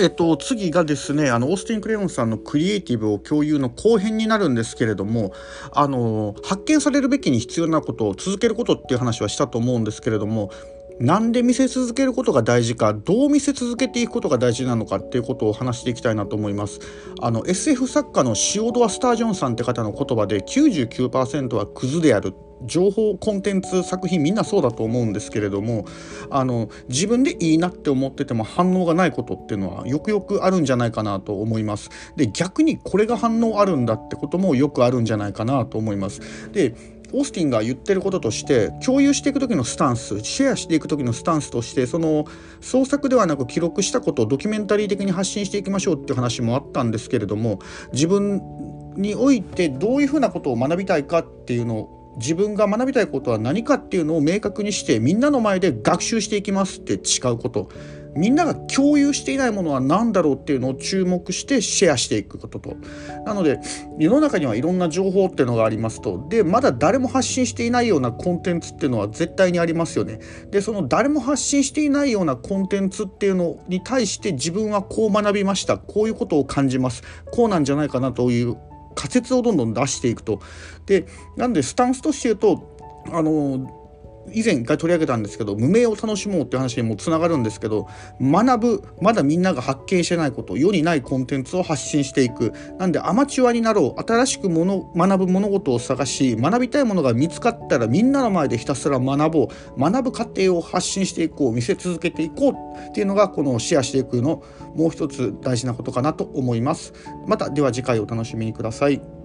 えっと、次がですねあのオースティン・クレヨンさんのクリエイティブを共有の後編になるんですけれどもあの発見されるべきに必要なことを続けることっていう話はしたと思うんですけれどもなんで見せ続けることが大事かどう見せ続けていくことが大事なのかっていうことを話していきたいなと思います。あの SF 作家のシオドア・スタージョンさんって方の言葉で99%はクズである。情報コンテンツ作品みんなそうだと思うんですけれどもあの自分でいいなって思ってても反応がないことっていうのはよくよくあるんじゃないかなと思います。で逆にこれが反応あるんだってこともよくあるんじゃないかなと思います。でオースティンが言ってることとして共有していく時のスタンスシェアしていく時のスタンスとしてその創作ではなく記録したことをドキュメンタリー的に発信していきましょうっていう話もあったんですけれども自分においてどういうふうなことを学びたいかっていうのを自分が学びたいことは何かっていうのを明確にしてみんなの前で学習していきますって誓うこと。みんなが共有していないものは何だろうっていうのを注目してシェアしていくことと。なので世の中にはいろんな情報っていうのがありますと。でまだ誰も発信していないようなコンテンツっていうのは絶対にありますよね。でその誰も発信していないようなコンテンツっていうのに対して自分はこう学びました。こういうことを感じます。こうなんじゃないかなという仮説をどんどん出していくと。でなんでスタンスとして言うとあの以前一回取り上げたんですけど無名を楽しもうっていう話にもつながるんですけど学ぶまだみんなが発見してないこと世にないコンテンツを発信していく。なんでアマチュアになろう。新しくもの学ぶ物事を探し学びたいものが見つかったらみんなの前でひたすら学ぼう。学ぶ過程を発信していこう。見せ続けていこうっていうのがこのシェアしていくのもう一つ大事なことかなと思います。またでは次回お楽しみにください。